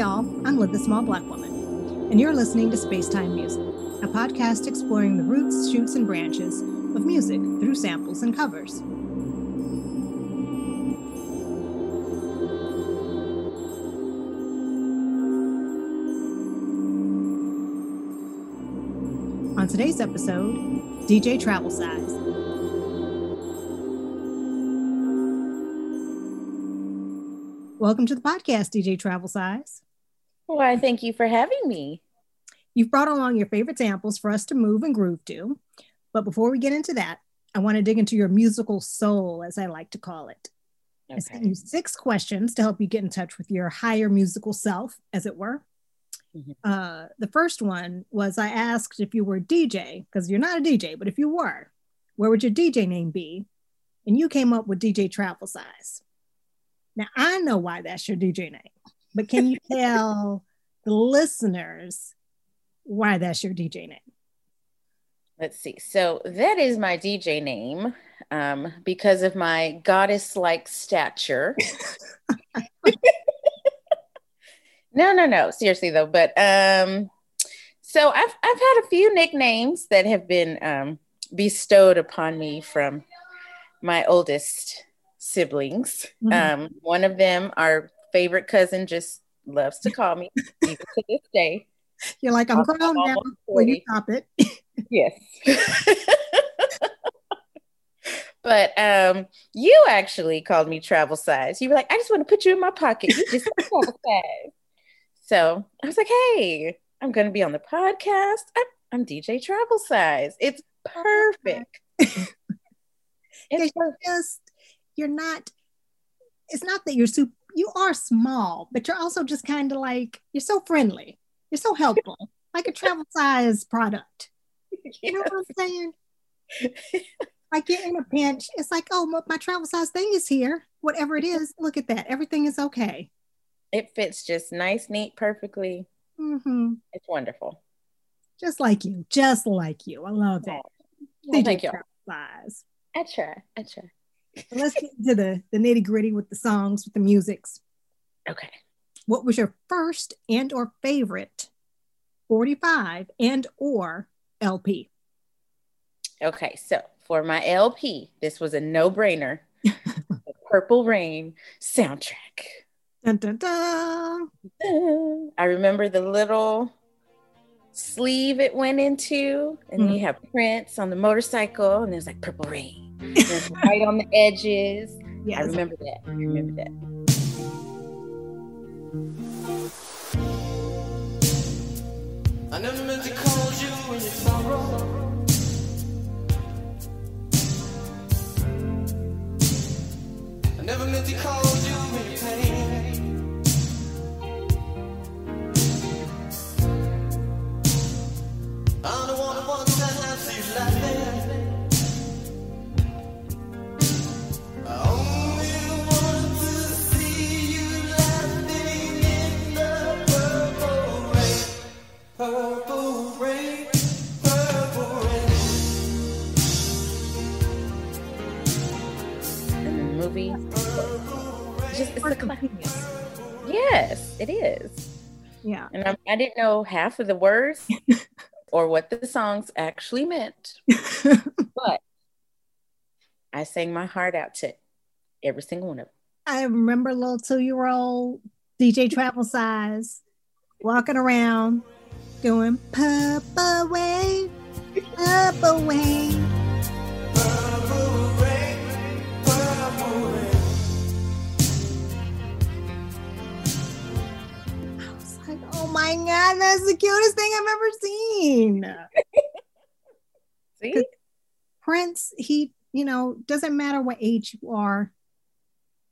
y'all, I'm Liv the Small Black Woman, and you're listening to Spacetime Music, a podcast exploring the roots, shoots, and branches of music through samples and covers. On today's episode, DJ Travel Size. Welcome to the podcast, DJ Travel Size. Why, thank you for having me. You've brought along your favorite samples for us to move and groove to. But before we get into that, I want to dig into your musical soul, as I like to call it. Okay. I sent you six questions to help you get in touch with your higher musical self, as it were. Mm-hmm. Uh, the first one was I asked if you were a DJ, because you're not a DJ, but if you were, where would your DJ name be? And you came up with DJ Travel Size. Now, I know why that's your DJ name, but can you tell the listeners why that's your DJ name? Let's see. So, that is my DJ name um, because of my goddess like stature. no, no, no. Seriously, though. But um, so I've, I've had a few nicknames that have been um, bestowed upon me from my oldest siblings. Mm-hmm. Um, one of them, our favorite cousin, just loves to call me even to this day. You're like, I'm grown now. Will you stop it? yes. but um, you actually called me travel size. You were like, I just want to put you in my pocket. You just travel size. So I was like, hey, I'm going to be on the podcast. I'm, I'm DJ Travel Size. It's perfect. it's perfect. just you're not it's not that you're super you are small but you're also just kind of like you're so friendly. You're so helpful like a travel size product. You know what i'm saying? Like you're in a pinch. It's like oh my, my travel size thing is here. Whatever it is look at that. Everything is okay. It fits just nice neat perfectly. Mm-hmm. it's wonderful. Just like you. Just like you. I love it. well, thank you. size. I try. I try let's get into the, the nitty gritty with the songs, with the musics. Okay. What was your first and or favorite 45 and or LP? Okay, so for my LP, this was a no-brainer. Purple Rain soundtrack. Dun, dun, dun. I remember the little sleeve it went into, and mm-hmm. you have Prince on the motorcycle, and there's like Purple Rain right on the edges. Yeah, I remember that. I remember that. I never meant to call you when you sorrow. I never meant to call you just it's a classic. Yes, it is. Yeah. And I, I didn't know half of the words or what the songs actually meant, but I sang my heart out to every single one of them. I remember little two year old DJ Travel Size walking around going pop away, pop away. My God, that's the cutest thing I've ever seen. See? Prince, he, you know, doesn't matter what age you are,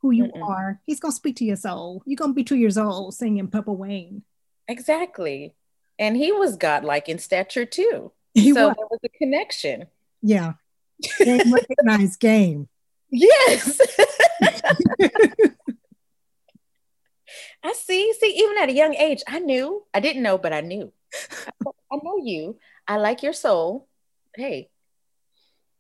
who you Mm-mm. are, he's gonna speak to your soul. You're gonna be two years old singing Purple Wayne. Exactly and he was godlike in stature too. He so was. there was a connection. Yeah. Game recognized game. Yes. I see. See, even at a young age, I knew. I didn't know, but I knew. I, know you. I like your soul. Hey.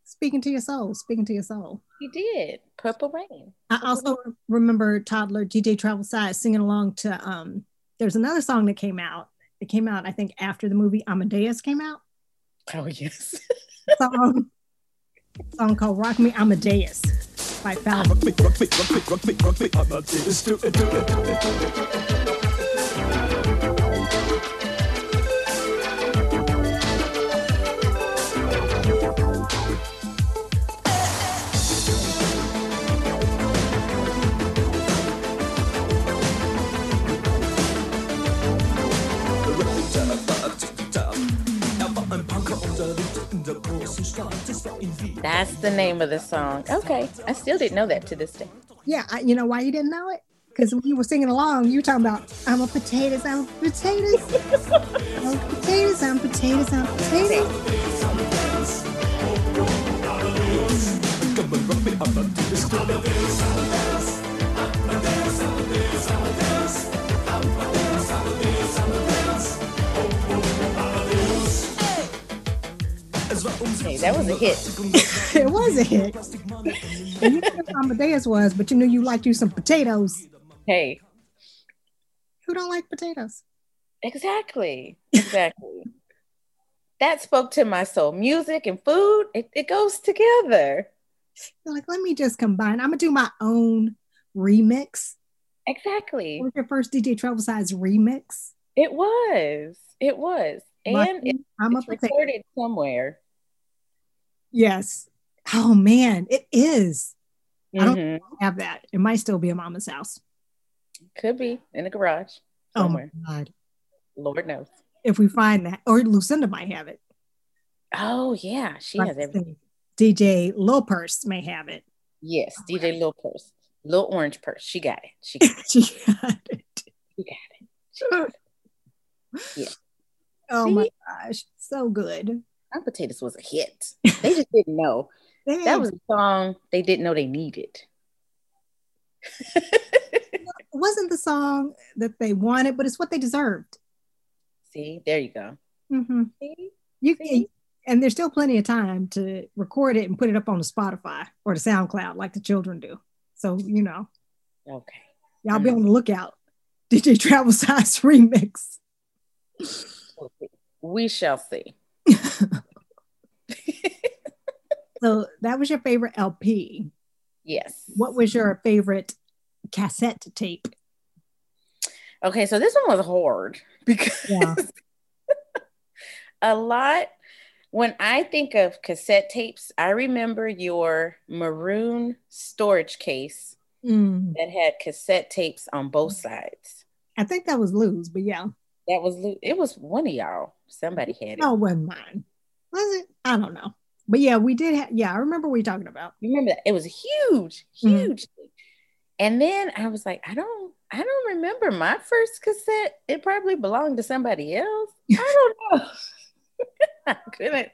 Speaking to your soul. Speaking to your soul. He did. Purple Rain. I also remember toddler DJ Travel Size singing along to um there's another song that came out. It came out, I think, after the movie Amadeus came out. Oh yes. song, song called "Rock Me Amadeus" by Falco. That's the name of the song. Okay. I still didn't know that to this day. Yeah. I, you know why you didn't know it? Because when you were singing along, you were talking about, I'm a potatoes, I'm a potatoes. I'm a potatoes, I'm potatoes, I'm potatoes. Hey, that was a hit. it was a hit. you knew what Amadeus was, but you knew you liked you some potatoes. Hey. Who don't like potatoes? Exactly. Exactly. that spoke to my soul. Music and food, it, it goes together. You're like, let me just combine. I'm gonna do my own remix. Exactly. What was your first DJ Travel Size remix? It was. It was. And it, I'm it's recorded somewhere. Yes. Oh man, it is. Mm-hmm. I don't mm-hmm. have that. It might still be a mama's house. Could be in the garage. Somewhere. Oh my god. Lord knows. If we find that, or Lucinda might have it. Oh yeah, she has everything. DJ Lil Purse may have it. Yes, DJ Lil Purse, Lil Orange Purse. She got it. She got it. she got it. She got it. She got it. Yeah. Oh See? my gosh, so good. Our potatoes was a hit. They just didn't know. that was a song they didn't know they needed. it wasn't the song that they wanted, but it's what they deserved. See, there you go. Mm-hmm. See? You and there's still plenty of time to record it and put it up on the Spotify or the SoundCloud like the children do. So you know. Okay. Y'all mm-hmm. be on the lookout. DJ Travel Size remix. We shall see. so that was your favorite LP. Yes. What was your favorite cassette tape? Okay, so this one was hard because yeah. a lot when I think of cassette tapes, I remember your maroon storage case mm. that had cassette tapes on both sides. I think that was Lou's, but yeah. That was Lou. It was one of y'all. Somebody had it. Oh, it wasn't mine. Was it? I don't know. But yeah, we did have, yeah, I remember what you're talking about. You remember that? It was huge, mm-hmm. huge. Mm-hmm. And then I was like, I don't, I don't remember my first cassette. It probably belonged to somebody else. I don't know. I couldn't,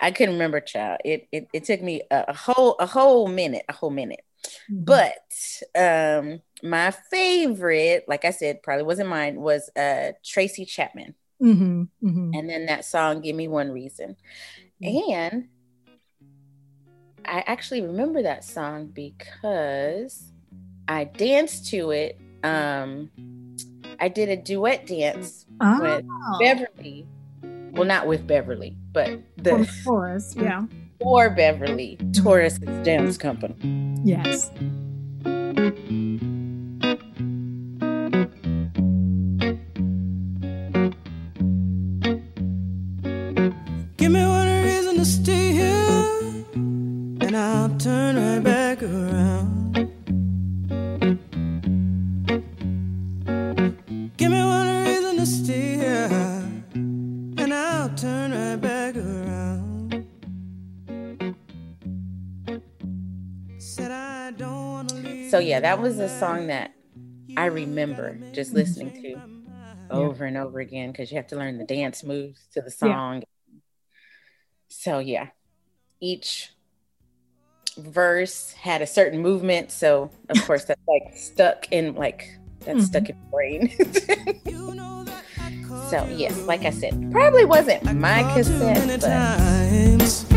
I couldn't remember, child. It it, it took me a, a whole a whole minute, a whole minute. Mm-hmm. But um my favorite, like I said, probably wasn't mine, was uh Tracy Chapman. Mm-hmm, mm-hmm. And then that song, Give Me One Reason. Mm-hmm. And I actually remember that song because I danced to it. Um, I did a duet dance oh. with Beverly. Well, not with Beverly, but the Taurus, yeah. For Beverly, Taurus Dance Company. Yes. That was a song that I remember just listening to over yeah. and over again because you have to learn the dance moves to the song. Yeah. So yeah, each verse had a certain movement. So of course that's like stuck in like that's mm-hmm. stuck in my brain. so yes, like I said, probably wasn't my cassette, but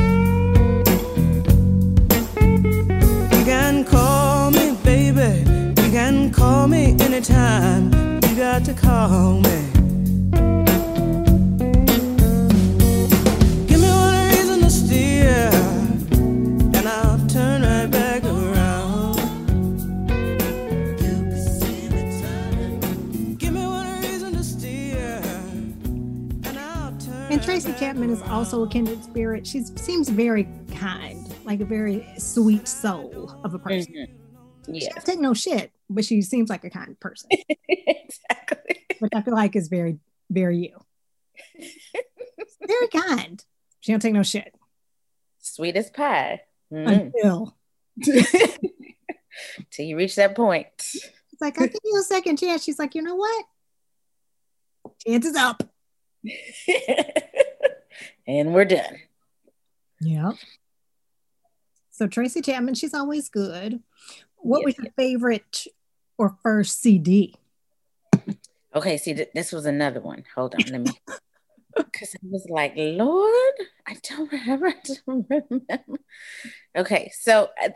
can call me anytime. You got to call me. Water is in the steer and I'll turn it back around. Give me what I reason to steer and I'll turn And Tracy Chapman is also a kindred spirit. She seems very kind, like a very sweet soul of a person. Mm-hmm. Yes. She doesn't take no shit, but she seems like a kind person. exactly. Which I feel like is very, very you. very kind. She don't take no shit. Sweet as pie. Mm. Until. Till you reach that point. It's like, I'll give you a second chance. She's like, you know what? Chance is up. and we're done. Yeah. So Tracy Chapman, she's always good. What was your favorite or first CD? Okay, see, th- this was another one. Hold on, let me. Because I was like, Lord, I don't remember. I don't remember. Okay, so uh,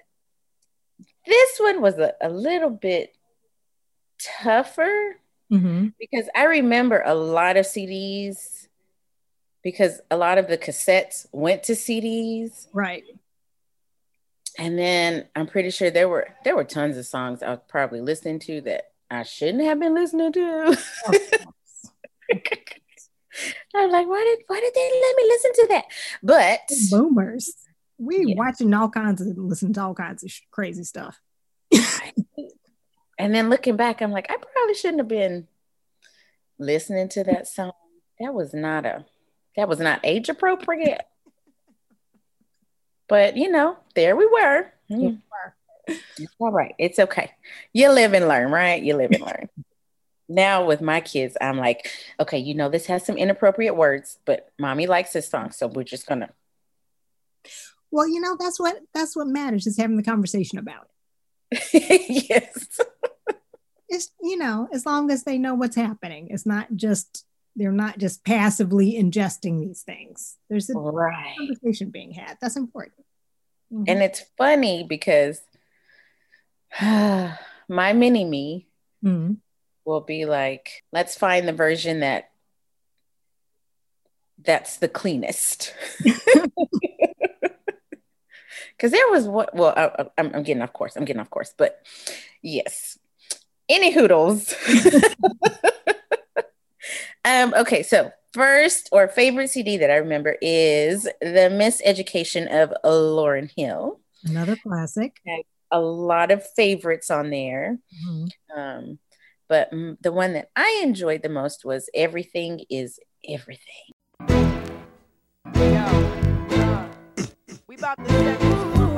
this one was a, a little bit tougher mm-hmm. because I remember a lot of CDs because a lot of the cassettes went to CDs. Right. And then I'm pretty sure there were there were tons of songs I was probably listening to that I shouldn't have been listening to. I'm like, why did why did they let me listen to that? But boomers, we yeah. watching all kinds of listen to all kinds of crazy stuff. and then looking back, I'm like, I probably shouldn't have been listening to that song. That was not a that was not age appropriate. But you know, there we were. Mm. All right. It's okay. You live and learn, right? You live and learn. now with my kids, I'm like, okay, you know, this has some inappropriate words, but mommy likes this song, so we're just gonna. Well, you know, that's what that's what matters is having the conversation about it. yes. it's you know, as long as they know what's happening, it's not just they're not just passively ingesting these things. There's a right. conversation being had. That's important. Mm-hmm. And it's funny because my mini me mm-hmm. will be like, let's find the version that that's the cleanest. Because there was what, well, I, I'm, I'm getting off course. I'm getting off course, but yes. Any hoodles. Um, okay, so first or favorite CD that I remember is The Miseducation of Lauryn Hill. Another classic. A lot of favorites on there. Mm-hmm. Um, but the one that I enjoyed the most was Everything is Everything. Yo, uh, we about to set this one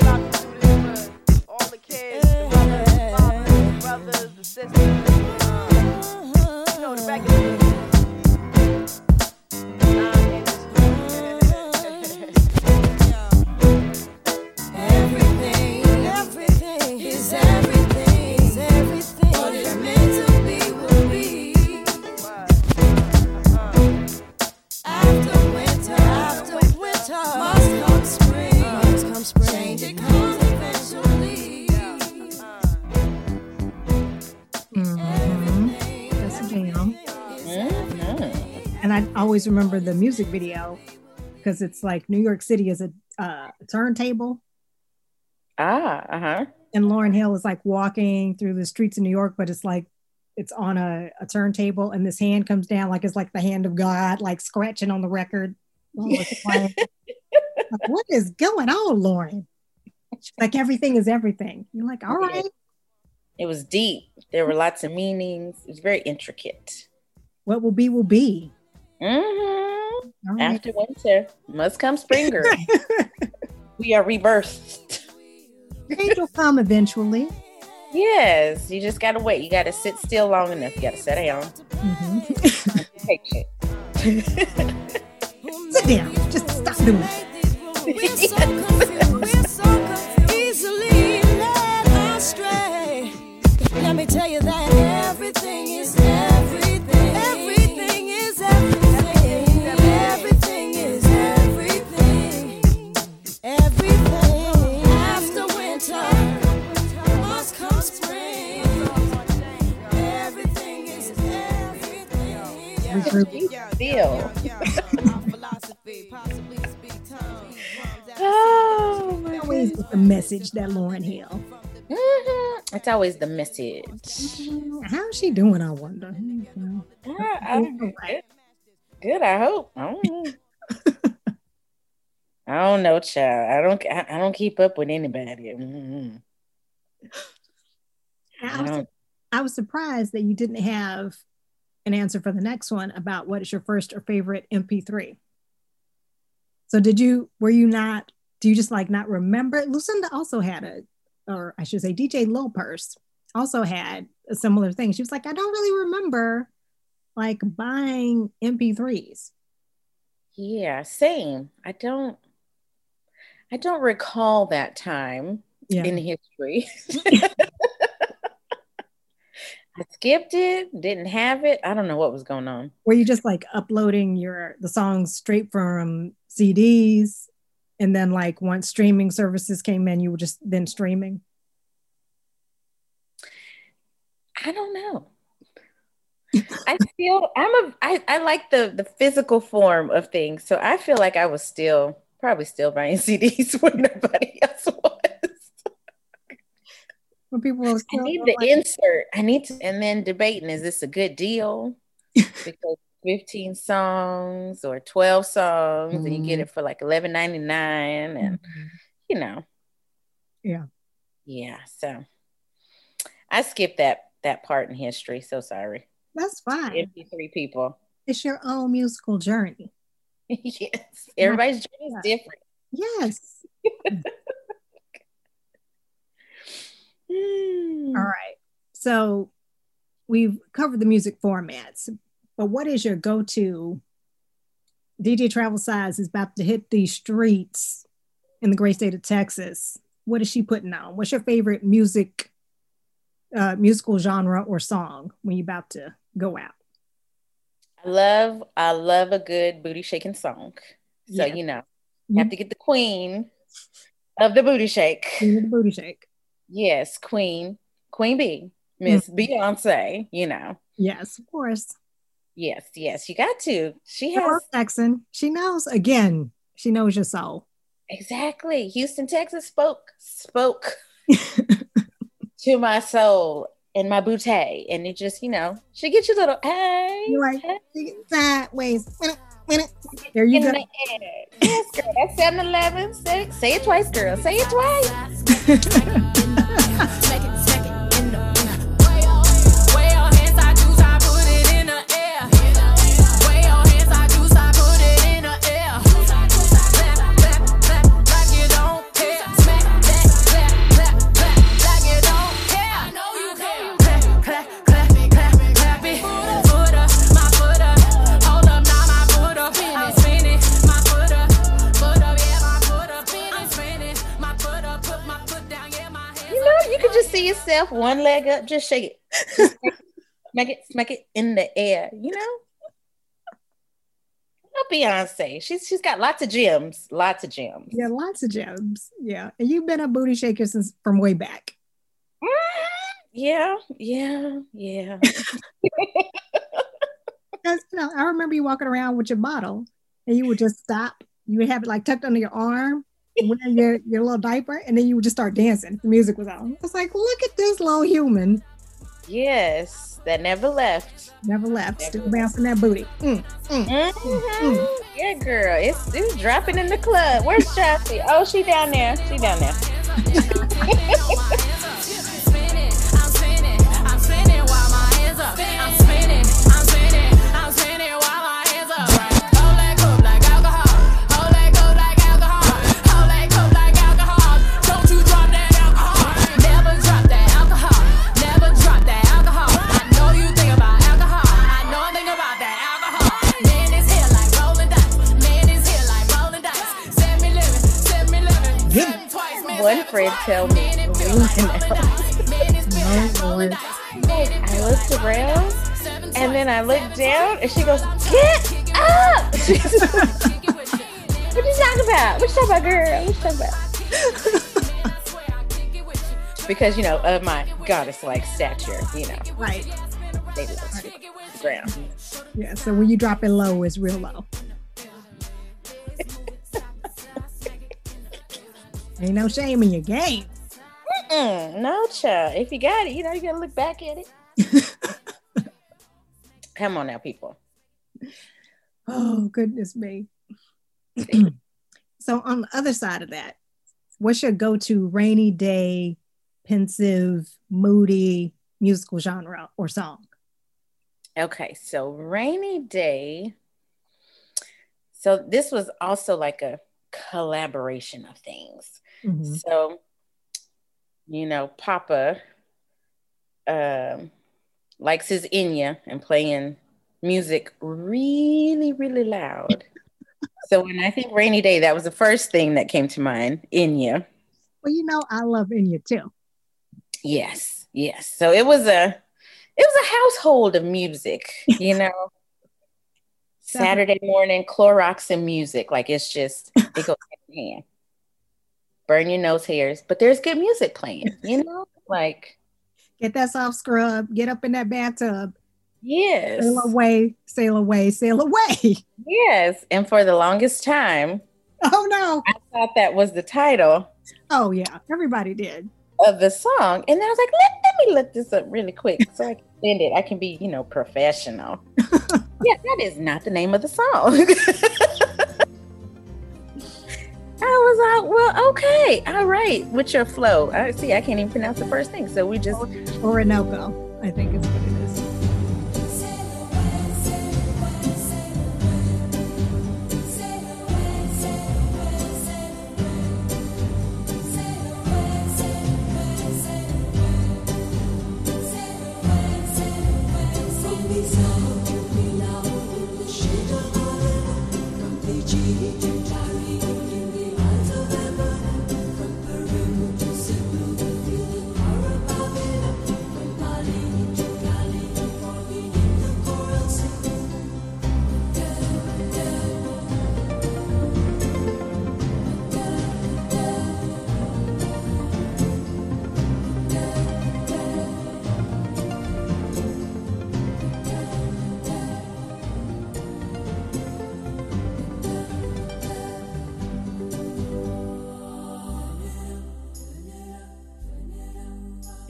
about to do this for all the kids, the brothers, the fathers, the brothers, the sisters show, the back always remember the music video because it's like New York City is a uh, turntable. Ah, uh huh. And Lauryn Hill is like walking through the streets of New York, but it's like it's on a, a turntable, and this hand comes down like it's like the hand of God, like scratching on the record. like, what is going on, Lauren? like everything is everything. You're like, all right. It was deep. There were lots of meanings. It was very intricate. What will be will be. Mm-hmm. Right. After winter must come spring, girl. we are rebirthed. Change will come eventually. Yes, you just gotta wait. You gotta sit still long enough. You gotta sit down. Mm-hmm. Take sit down. Just stop doing it. Let me tell you message that Lauryn Hill. Mm-hmm. It's always the message. How's she doing? I wonder. I, good. good. I hope. I don't know. I don't know, child. I don't. I, I don't keep up with anybody. Mm-hmm. I, was, I was surprised that you didn't have an answer for the next one about what is your first or favorite MP3. So did you? Were you not? Do you just like not remember? Lucinda also had a, or I should say, DJ Lil Purse also had a similar thing. She was like, I don't really remember like buying MP3s. Yeah, same. I don't I don't recall that time yeah. in history. I skipped it, didn't have it. I don't know what was going on. Were you just like uploading your the songs straight from CDs and then like once streaming services came in, you were just then streaming? I don't know. I feel I'm a I, I like the the physical form of things. So I feel like I was still probably still buying CDs when nobody else was. When people I need the like- insert. I need to and then debating is this a good deal? because 15 songs or 12 songs mm-hmm. and you get mm-hmm. it for like 11.99 and mm-hmm. you know. Yeah. Yeah, so I skipped that that part in history. So sorry. That's fine. MP3 people. It's your own musical journey. yes. Everybody's journey is different. Yes. All right. So we've covered the music formats, but what is your go-to? DJ Travel Size is about to hit these streets in the great state of Texas. What is she putting on? What's your favorite music, uh, musical genre or song when you're about to go out? I love I love a good booty shaking song. So yeah. you know, you have to get the queen of the booty shake. The booty shake. Yes, Queen, Queen B, Miss mm-hmm. Beyonce, you know. Yes, of course. Yes, yes, you got to. She has Texan. She knows again, she knows your soul. Exactly. Houston, Texas spoke spoke to my soul and my bootay. And it just, you know, she gets you a little, hey. You're right. Hey. Sideways. There you In go. The yes, girl. That's 7 Eleven. Say, say it twice, girl. Say it twice. yourself one leg up, just shake it. smack it, smack it in the air, you know? Not Beyonce. She's she's got lots of gems. Lots of gems. Yeah, lots of gems. Yeah. And you've been a booty shaker since from way back. Mm-hmm. yeah, yeah, yeah. Because you know, I remember you walking around with your bottle and you would just stop. You would have it like tucked under your arm wearing your, your little diaper, and then you would just start dancing. The music was on. I was like, look at this little human. Yes, that never left. Never left. Never Still bouncing that booty. Mm, mm, mm mm-hmm. mm, yeah, girl. It's it's dropping in the club. Where's Chelsea? oh, she down there. She down there. because, you know, of my goddess like stature, you know. Right. They ground. Yeah, so when you drop it low, it's real low. Ain't no shame in your game. Mm-mm, no, child. If you got it, you know, you gotta look back at it. Come on now, people. Oh, goodness me. so, on the other side of that, what's your go to rainy day, pensive, moody musical genre or song? Okay, so rainy day. So, this was also like a collaboration of things. Mm-hmm. So, you know, Papa um, likes his Enya and playing music really, really loud. so when I think rainy day, that was the first thing that came to mind, Enya. Well, you know, I love Enya too. Yes, yes. So it was a it was a household of music, you know. Saturday morning, Clorox and music. Like it's just it goes hand in hand burn your nose hairs, but there's good music playing, you know? Like get that soft scrub, get up in that bathtub. Yes. Sail away, sail away, sail away. Yes. And for the longest time, oh no. I thought that was the title. Oh yeah, everybody did. Of the song. And then I was like, let, let me look this up really quick so I can send it. I can be, you know, professional. yeah, that is not the name of the song. I was like, well, okay, all right, with your flow. I see, I can't even pronounce the first thing. So we just Orinoco, I think is what it is.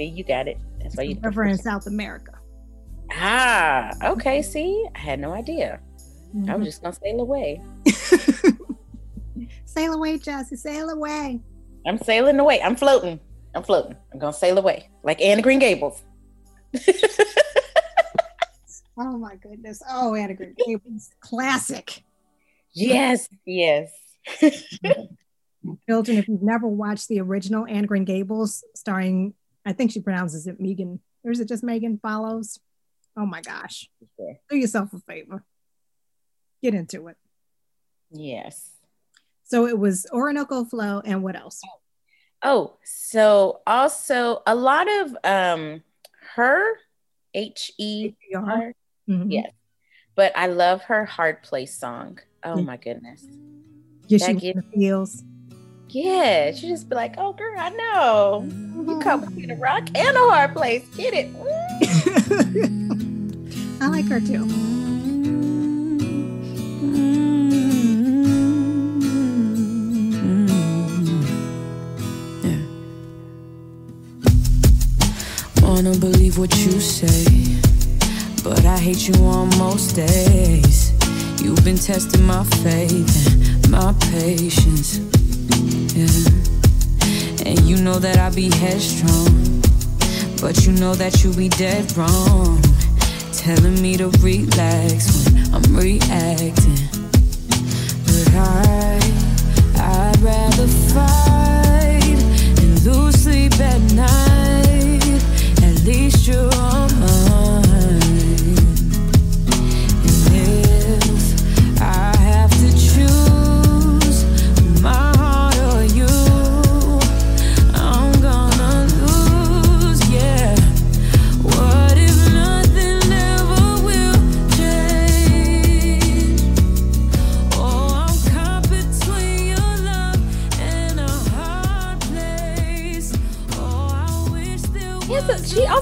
See, you got it. That's why you river in South America. Ah, okay. See, I had no idea. Mm-hmm. I was mm-hmm. just gonna sail away. sail away, Jesse. Sail away. I'm sailing away. I'm floating. I'm floating. I'm gonna sail away like Anne Green Gables. oh my goodness. Oh, Anne Green Gables, classic. Yes, yes. Children, if you've never watched the original Anne Green Gables starring I think she pronounces it Megan, or is it just Megan Follows? Oh my gosh. Okay. Do yourself a favor. Get into it. Yes. So it was Orinoco Flow and what else? Oh, so also a lot of um her H E R. Mm-hmm. Yes. But I love her hard place song. Oh my goodness. Yeah, that she gives, feels. Yeah, she just be like, "Oh, girl, I know you come between a rock and a hard place. Get it." I like her too. Wanna believe what you say, but I hate you on most days. You've been testing my faith and my patience yeah. And you know that I be headstrong, but you know that you be dead wrong. Telling me to relax when I'm reacting. But I, I'd rather fight and lose sleep at night. At least you're on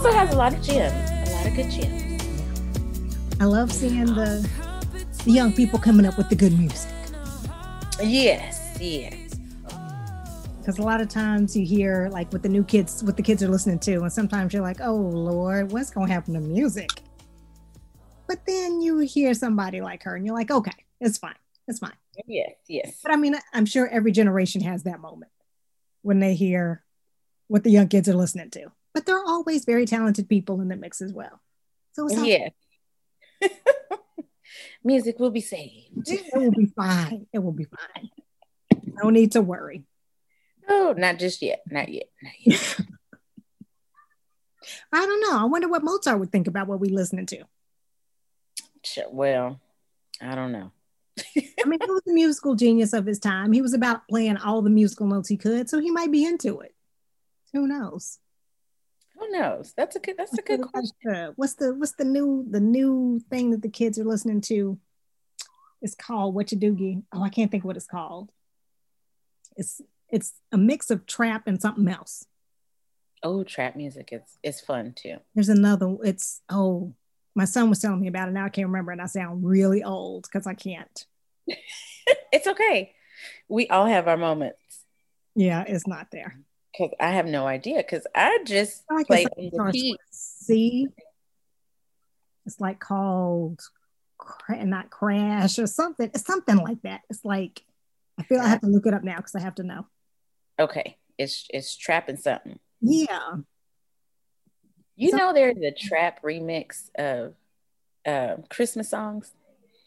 also has a lot of gems, a lot of good gems. I love seeing the, the young people coming up with the good music. Yes, yes. Because a lot of times you hear like what the new kids, what the kids are listening to, and sometimes you're like, "Oh Lord, what's going to happen to music?" But then you hear somebody like her, and you're like, "Okay, it's fine, it's fine." Yes, yes. But I mean, I'm sure every generation has that moment when they hear what the young kids are listening to. But there are always very talented people in the mix as well. So it's yeah. Music will be saved. It will be fine. It will be fine. No need to worry. Oh, not just yet. Not yet. Not yet. I don't know. I wonder what Mozart would think about what we listening to. Well, I don't know. I mean, he was a musical genius of his time. He was about playing all the musical notes he could, so he might be into it. Who knows? Who knows? That's a good. That's a good question. What's the What's the new the new thing that the kids are listening to? It's called What You Doogie. Oh, I can't think what it's called. It's it's a mix of trap and something else. Oh, trap music is is fun too. There's another. It's oh my son was telling me about it. Now I can't remember, and I sound really old because I can't. it's okay. We all have our moments. Yeah, it's not there. Because I have no idea. Because I just I played the C. It's like called and not crash or something. It's something like that. It's like I feel I have to look it up now because I have to know. Okay, it's it's trapping something. Yeah, you so, know, there's a trap remix of uh, Christmas songs.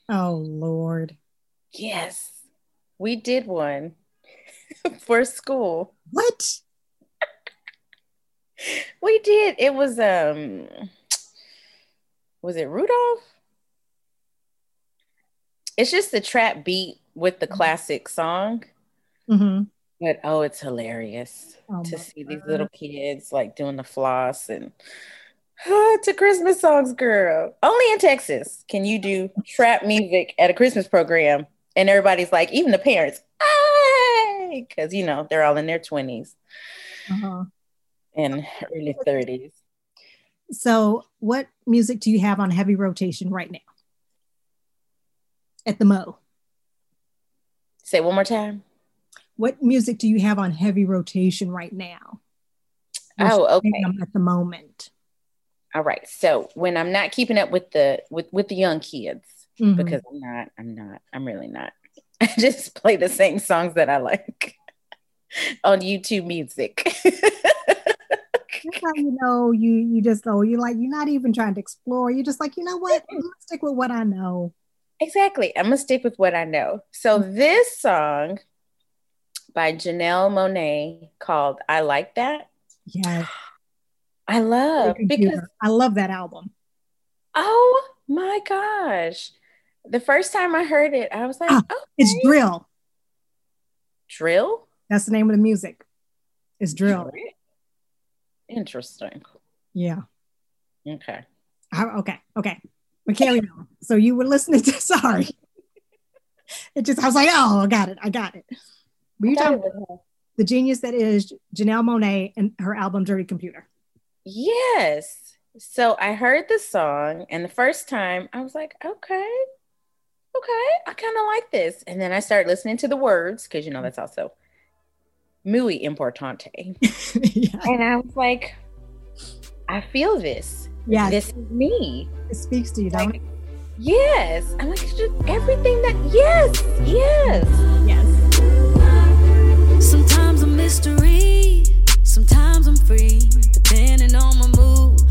Oh Lord! Yes, we did one for school. What? We did. It was um, was it Rudolph? It's just the trap beat with the classic song. Mm-hmm. But oh, it's hilarious oh to see God. these little kids like doing the floss and oh, to Christmas songs, girl. Only in Texas can you do trap music at a Christmas program, and everybody's like, even the parents, because you know they're all in their 20s uh-huh. And early 30s. So, what music do you have on heavy rotation right now at the Mo? Say one more time what music do you have on heavy rotation right now? oh, okay. At the moment. All right. So when I'm not keeping up with the with with the young kids, mm-hmm. because I'm not, I'm not, I'm really not. I just play the same songs that I like on YouTube Music. That's how you know you you just know You're like you're not even trying to explore. You're just like you know what, I'm gonna stick with what I know. Exactly. I'm gonna stick with what I know. So mm-hmm. this song by Janelle Monáe called I Like That. Yes. I love because I love that album. Oh my gosh. The first time I heard it, I was like, ah, okay. it's drill. Drill? That's the name of the music. It's drill. Interesting. Yeah. Okay. okay. Okay. But carry on. So you were listening to sorry. It just I was like, oh, I got it. I got it. Were you talking about the genius that is Janelle Monáe and her album Dirty Computer? Yes. So I heard the song, and the first time I was like, okay, okay, I kind of like this. And then I started listening to the words because you know that's also muy importante. yeah. And I was like, I feel this. Yeah. This is me. It speaks to you, like, don't it? Yes. I'm like, just everything that, yes, yes. Yes. Sometimes a mystery, sometimes I'm free, depending on my mood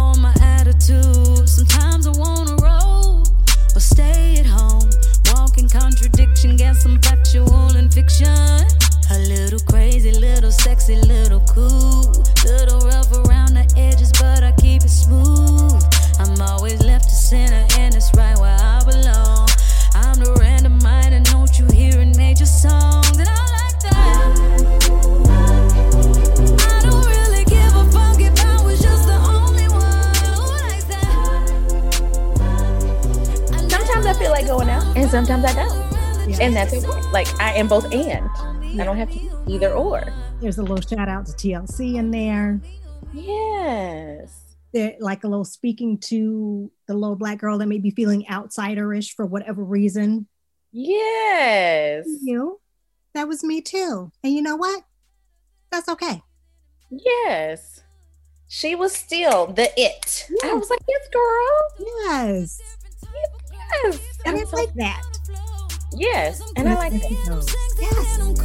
or my attitude. Sometimes I wanna roll or stay at home. Walking contradiction, guess some factual and fiction. A little crazy, little sexy, little cool. Little rough around the edges, but I keep it smooth. I'm always left to center, and it's right where I belong. I'm the random mind, and don't you hear in major songs? And I like that I don't really give a fuck if I was just the only one. Sometimes I feel like going out, and sometimes I don't. Yes. And that's okay. Like I am both and. I don't have to either or. There's a little shout out to TLC in there. Yes. that like a little speaking to the little black girl that may be feeling outsiderish for whatever reason. Yes. You. That was me too. And you know what? That's okay. Yes. She was still the it. Yes. I was like, yes, girl. Yes. Yes. And it's like that. Yes. And I like that. Yes.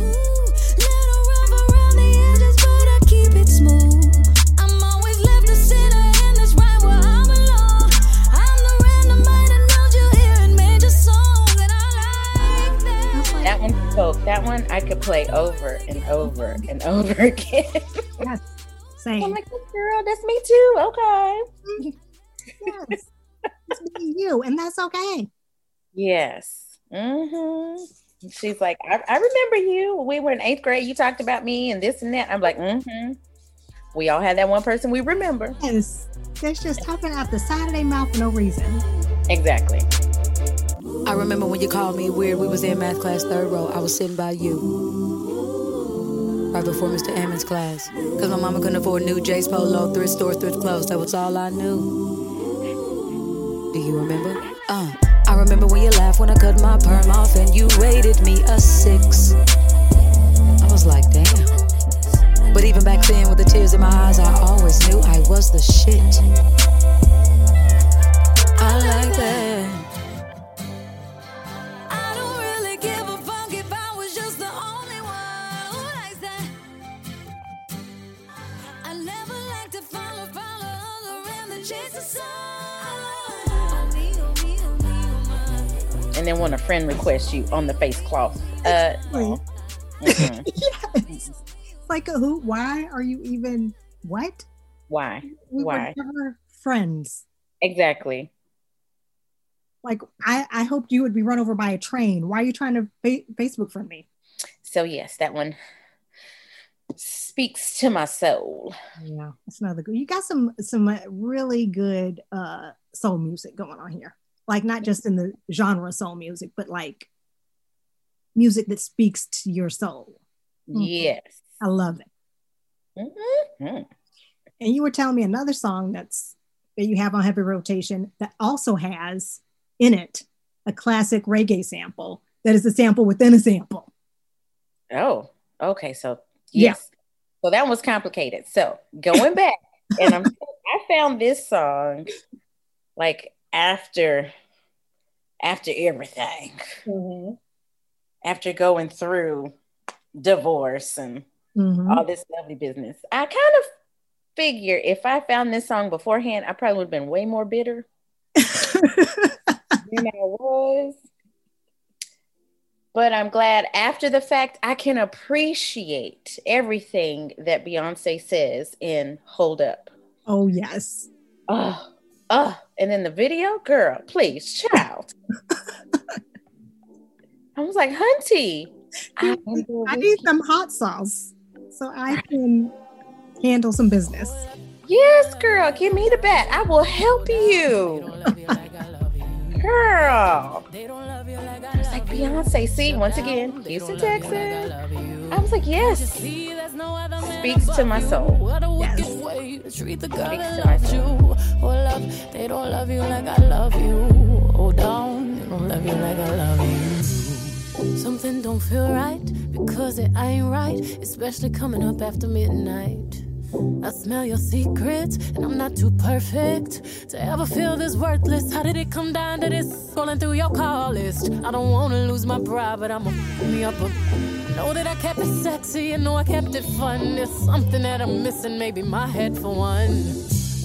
that one I could play over and over and over again. yes, same. I'm like, girl, that's me too. Okay. yes, it's me you, and that's okay. Yes. Mm-hmm. She's like, I, I remember you. We were in eighth grade. You talked about me and this and that. I'm like, mm-hmm. We all had that one person we remember. Yes. That's just talking out the side of their mouth for no reason. Exactly. I remember when you called me weird. We was in math class, third row. I was sitting by you. Right before Mr. Ammons' class. Cause my mama couldn't afford new J's Polo, thrift store, thrift clothes. That was all I knew. Do you remember? Uh, I remember when you laughed when I cut my perm off and you rated me a six. I was like, damn. But even back then, with the tears in my eyes, I always knew I was the shit. I like that. Then when a friend requests you on the face cloth. Uh, mm-hmm. yes. Like a who? Why are you even what? Why? We why? Were never friends. Exactly. Like I, I hoped you would be run over by a train. Why are you trying to fa- Facebook friend me? So yes, that one speaks to my soul. Yeah, it's another good. You got some some really good uh soul music going on here like not just in the genre soul music, but like music that speaks to your soul. Mm-hmm. Yes. I love it. Mm-hmm. And you were telling me another song that's that you have on heavy rotation that also has in it a classic reggae sample that is a sample within a sample. Oh, okay. So yes. Yeah. So that was complicated. So going back, and I'm I found this song like after after everything. Mm-hmm. after going through divorce and mm-hmm. all this lovely business. I kind of figure if i found this song beforehand i probably would have been way more bitter. Than i was. But i'm glad after the fact i can appreciate everything that beyonce says in hold up. Oh yes. Oh Oh, and then the video, girl, please, child. I was like, Hunty, I, I need some hot sauce so I can handle some business. Yes, girl, give me the bat. I will help you. girl. It's like Beyonce, see, once again, Houston, Texas. I was like, yes. Speaks to my soul. Yes. Speaks to my soul. Oh, they don't love you like I love you. Oh, down. They don't love you like I love you. Something don't feel right because it ain't right, especially coming up after midnight. I smell your secrets, and I'm not too perfect to ever feel this worthless. How did it come down to this? Scrolling through your call list. I don't wanna lose my pride, but I'ma me up. A, know that I kept it sexy, and know I kept it fun. There's something that I'm missing, maybe my head for one.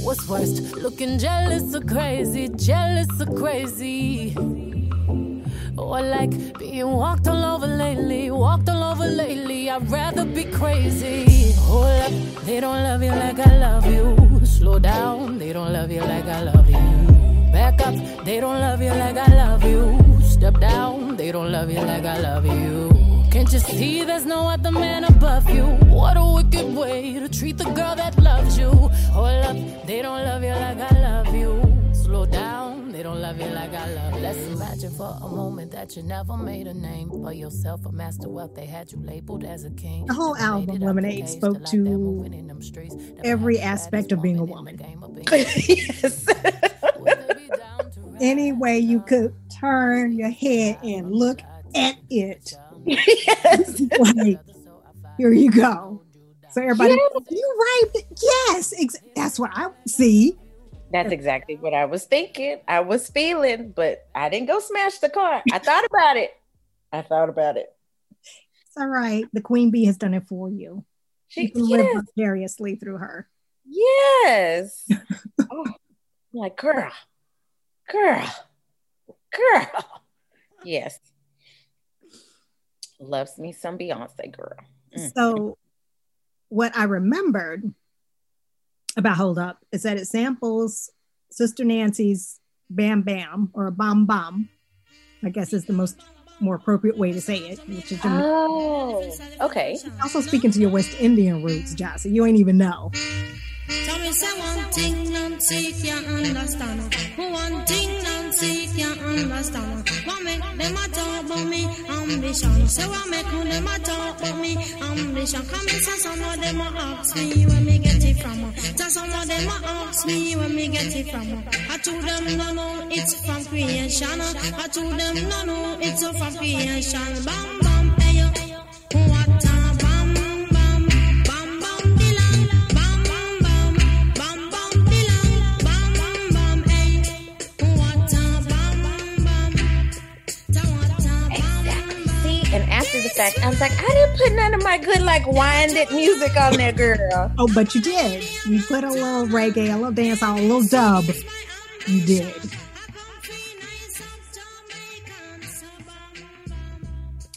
What's worst? Looking jealous or crazy, jealous or crazy. Or like being walked all over lately, walked all over lately. I'd rather be crazy. Hold up, they don't love you like I love you. Slow down, they don't love you like I love you. Back up, they don't love you like I love you. Step down, they don't love you like I love you. Can't you see there's no other man above you? What a wicked way to treat the girl that loves you. Hold up, they don't love you like I love you. Slow down, don't love you like I love you. Let's imagine for a moment that you never made a name for yourself, a master wealth. They had you labeled as a king. The whole album, Lemonade, spoke to every aspect of being a woman. yes. Any way you could turn your head and look at it. Yes. like, here you go. So everybody, yes. you're right. Yes, ex- that's what I see. That's exactly what I was thinking. I was feeling, but I didn't go smash the car. I thought about it. I thought about it. It's all right. The queen bee has done it for you. She you can yes. live vicariously through her. Yes. oh, like girl, girl, girl. Yes. Loves me some Beyonce girl. Mm. So what I remembered about Hold Up is that it samples Sister Nancy's Bam Bam or a Bam Bam, I guess is the most more appropriate way to say it, which is Oh, okay. Also speaking to your West Indian roots, Jossie, you ain't even know. Tell me say one thing, Nancy can't understand. One thing, Nancy can't understand. What make them a talk about me ambition? Say what make them a talk about me ambition? Come in, say some of them ask me where me get it from. Say some of them ask me where me get it from. I told them no, no, it's from creation. I told them no, no, it's from creation. Bam, bam, I was like, I didn't put none of my good like winded music on there, girl. Oh, but you did. You put a little reggae, a little dance, a little dub. You did.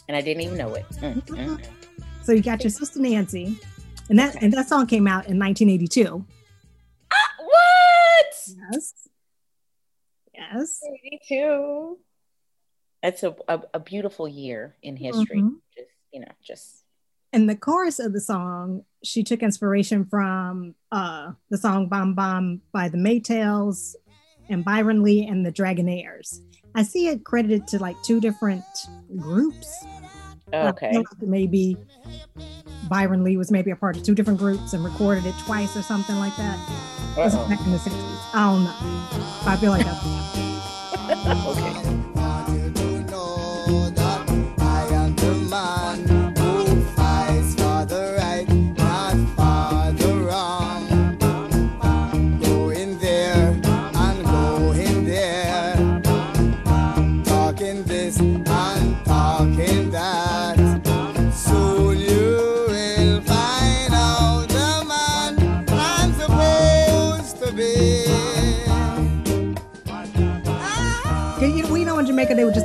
And I didn't even know it. Mm, mm, mm. So you got your sister Nancy, and that and that song came out in 1982. Ah, what? Yes. Yes. 82. That's a, a, a beautiful year in history. Mhm. You know, just In the chorus of the song, she took inspiration from uh, the song "Bam Bam" by the Maytals and Byron Lee and the Dragonaires. I see it credited to like two different groups. Okay. like maybe Byron Lee was maybe a part of two different groups and recorded it twice or something like that. This is Uh-oh. back in the 60s. I don't know. I feel like that's okay.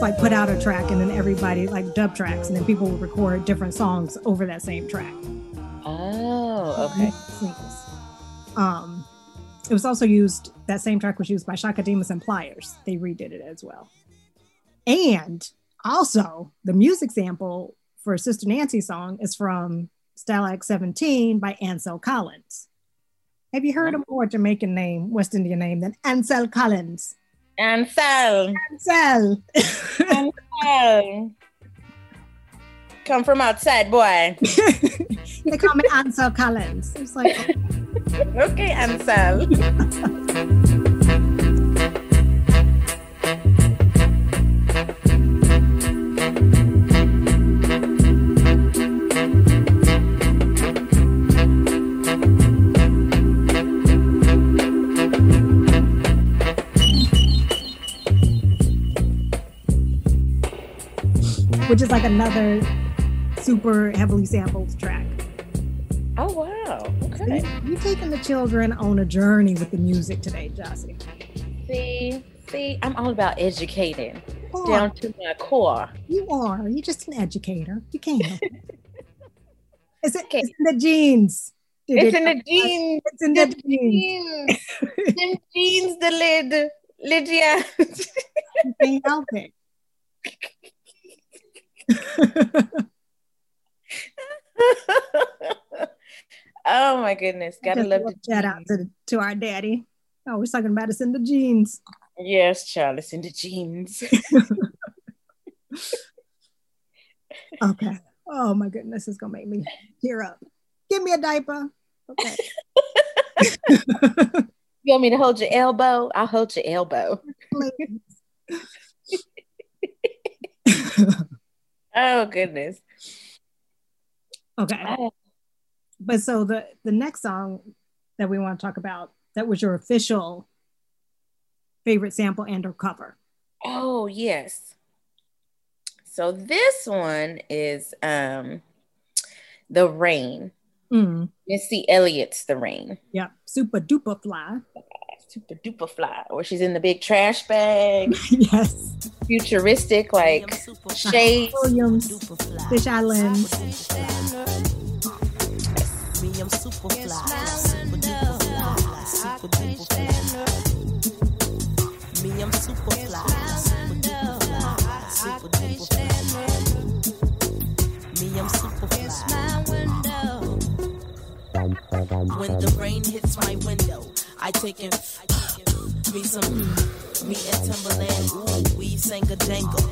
Like put out a track and then everybody like dub tracks and then people would record different songs over that same track. Oh, okay. Singles. Um, it was also used. That same track was used by Chaka Demus and Pliers. They redid it as well. And also, the music sample for Sister Nancy's song is from Stalag 17 by Ansel Collins. Have you heard a more Jamaican name, West Indian name than Ansel Collins? Ansel. Ansel. Ansel. Come from outside, boy. they call me Ansel Collins. It's like, Okay, Ansel. which is like another super heavily sampled track. Oh wow. Okay. You're taking the children on a journey with the music today, Jossie. See, see, I'm all about educating down to my core. you are. You're just an educator. You can't. help it. It's, Okay. it's in the genes. It's in the jeans. It's in the The genes. jeans. Them jeans, the lid. Lydia. You can't help it. oh my goodness. Gotta love the shout out to, to our daddy. Oh, we're talking about it's in the jeans. Yes, child. in the jeans. okay. Oh my goodness, it's gonna make me tear up. Give me a diaper. Okay. you want me to hold your elbow? I'll hold your elbow. Oh goodness. Okay. But so the the next song that we want to talk about that was your official favorite sample and or cover. Oh yes. So this one is um The Rain. Mm. Missy Elliott's The Rain. Yeah, super duper fly. Super duper fly. Or she's in the big trash bag. yes. Futuristic, like shades. Williams, Fish Island. Me, super fly. Super duper fly. Super duper fly. Me, I'm super fly. Super duper fly. Super duper fly. Me, I'm super fly. When the rain hits my window, I take in me some me and Timbaland. Ooh, we sang a jangle.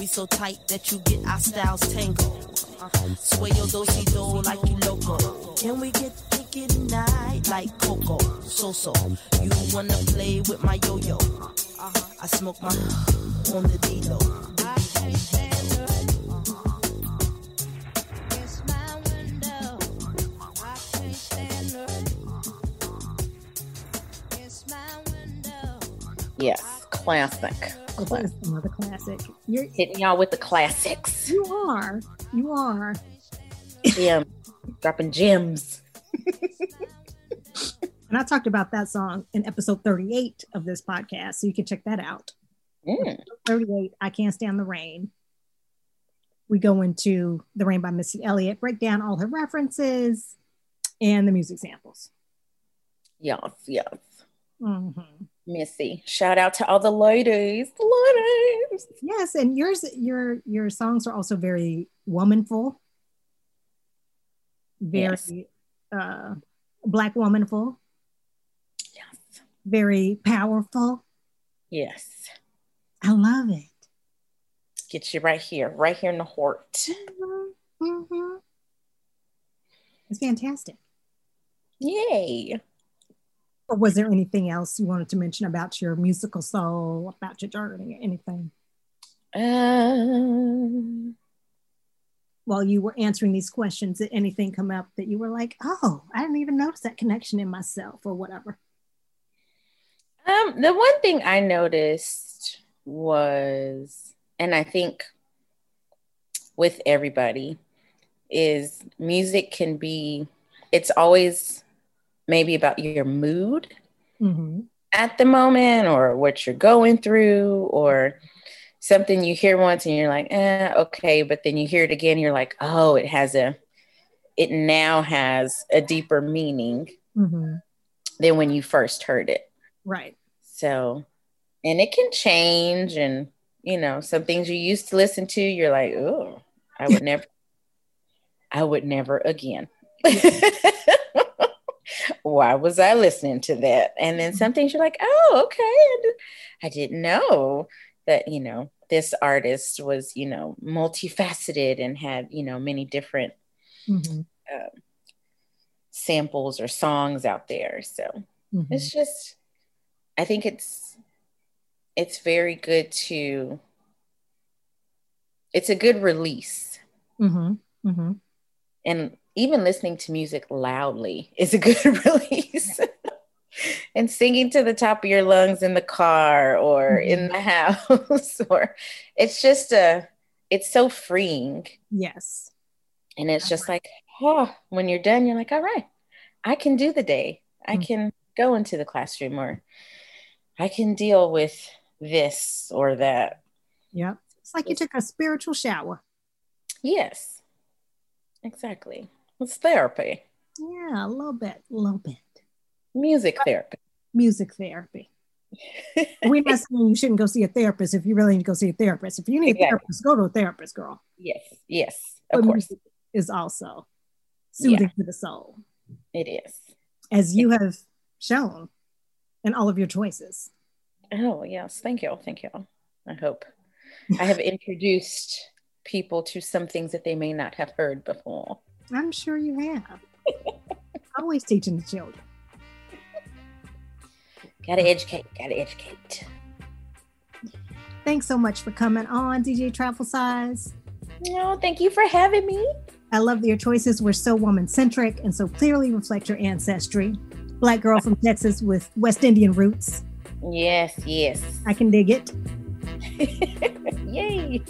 We so tight that you get our styles tangled. Sway your dosey do like you loco. Can we get kinky tonight like Coco? So so, you wanna play with my yo yo? I smoke my on the D-Lo. Yes, classic. classic. Another classic. You're hitting y'all with the classics. You are. You are. Yeah, dropping gems. and I talked about that song in episode 38 of this podcast, so you can check that out. Mm. 38, I Can't Stand the Rain. We go into The Rain by Missy Elliott, break down all her references and the music samples. Yes, yes. Mm-hmm. Missy. Shout out to all the ladies. The ladies. Yes, and yours your your songs are also very womanful. Very yes. uh black womanful. Yes. Very powerful. Yes. I love it. Get you right here, right here in the heart. Mm-hmm. Mm-hmm. It's fantastic. Yay. Or was there anything else you wanted to mention about your musical soul, about your journey, anything? Um, While you were answering these questions, did anything come up that you were like, oh, I didn't even notice that connection in myself or whatever? Um, the one thing I noticed was, and I think with everybody, is music can be, it's always maybe about your mood mm-hmm. at the moment or what you're going through or something you hear once and you're like, eh, okay. But then you hear it again, you're like, oh, it has a, it now has a deeper meaning mm-hmm. than when you first heard it. Right. So, and it can change. And, you know, some things you used to listen to, you're like, oh, I would never, I would never again. why was I listening to that? And then some things you're like, oh, okay. I didn't know that, you know, this artist was, you know, multifaceted and had, you know, many different mm-hmm. uh, samples or songs out there. So mm-hmm. it's just, I think it's, it's very good to, it's a good release. Mm-hmm. mm-hmm. And even listening to music loudly is a good release. and singing to the top of your lungs in the car or mm-hmm. in the house or it's just a it's so freeing. Yes. And it's just like, oh, when you're done, you're like, all right, I can do the day. I mm-hmm. can go into the classroom or I can deal with this or that. Yeah. It's like you took a spiritual shower. Yes. Exactly. It's therapy. Yeah, a little bit, a little bit. Music therapy. Music therapy. We're not saying you shouldn't go see a therapist if you really need to go see a therapist. If you need exactly. a therapist, go to a therapist, girl. Yes, yes, of but course. Is also soothing yeah. to the soul. It is. As you have shown in all of your choices. Oh, yes. Thank you. Thank you. I hope I have introduced people to some things that they may not have heard before. I'm sure you have. Always teaching the children. Gotta educate, gotta educate. Thanks so much for coming on, DJ Travel Size. No, thank you for having me. I love that your choices were so woman centric and so clearly reflect your ancestry. Black girl from Texas with West Indian roots. Yes, yes. I can dig it. Yay.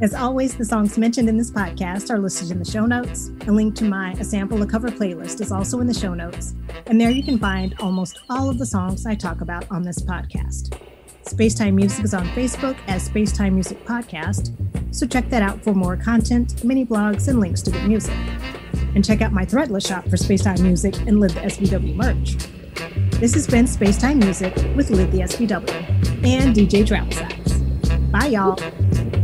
As always, the songs mentioned in this podcast are listed in the show notes. A link to my A Sample a Cover playlist is also in the show notes. And there you can find almost all of the songs I talk about on this podcast. Spacetime Music is on Facebook as Spacetime Music Podcast, so check that out for more content, mini blogs, and links to good music. And check out my Threadless shop for Spacetime Music and Live the SBW merch. This has been Spacetime Music with Live the SBW and DJ Travel Size. Bye, y'all.